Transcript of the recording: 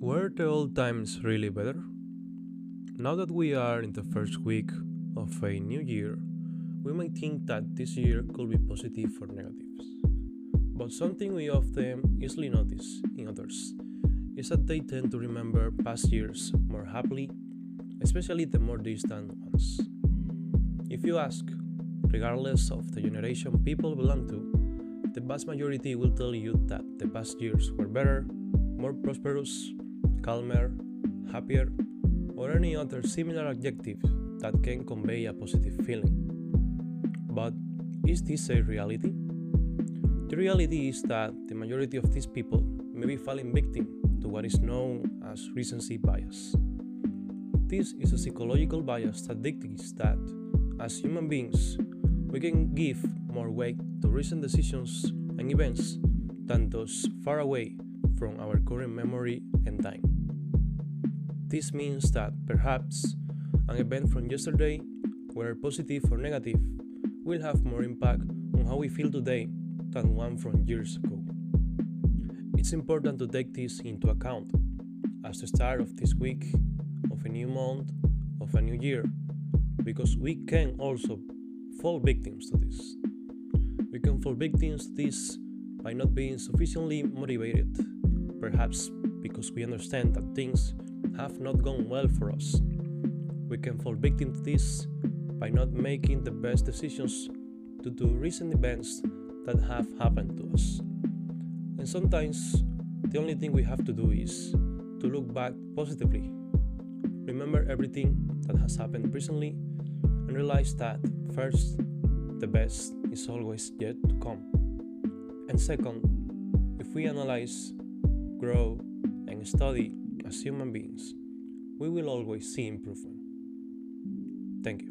Were the old times really better? Now that we are in the first week of a new year, we might think that this year could be positive or negatives. But something we often easily notice in others is that they tend to remember past years more happily, especially the more distant ones. If you ask, regardless of the generation people belong to, the vast majority will tell you that the past years were better, more prosperous, calmer, happier, or any other similar adjective that can convey a positive feeling. But is this a reality? The reality is that the majority of these people may be falling victim to what is known as recency bias. This is a psychological bias that dictates that, as human beings, we can give more weight to recent decisions and events than those far away from our current memory and time. This means that perhaps an event from yesterday, whether positive or negative, will have more impact on how we feel today than one from years ago. It's important to take this into account as the start of this week, of a new month, of a new year, because we can also fall victims to this. We can fall victims to this by not being sufficiently motivated, perhaps because we understand that things have not gone well for us. We can fall victim to this by not making the best decisions due to recent events that have happened to us. And sometimes the only thing we have to do is to look back positively. Remember everything that has happened recently and realize that first, the best is always yet to come. And second, if we analyze, grow, and study as human beings, we will always see improvement. Thank you.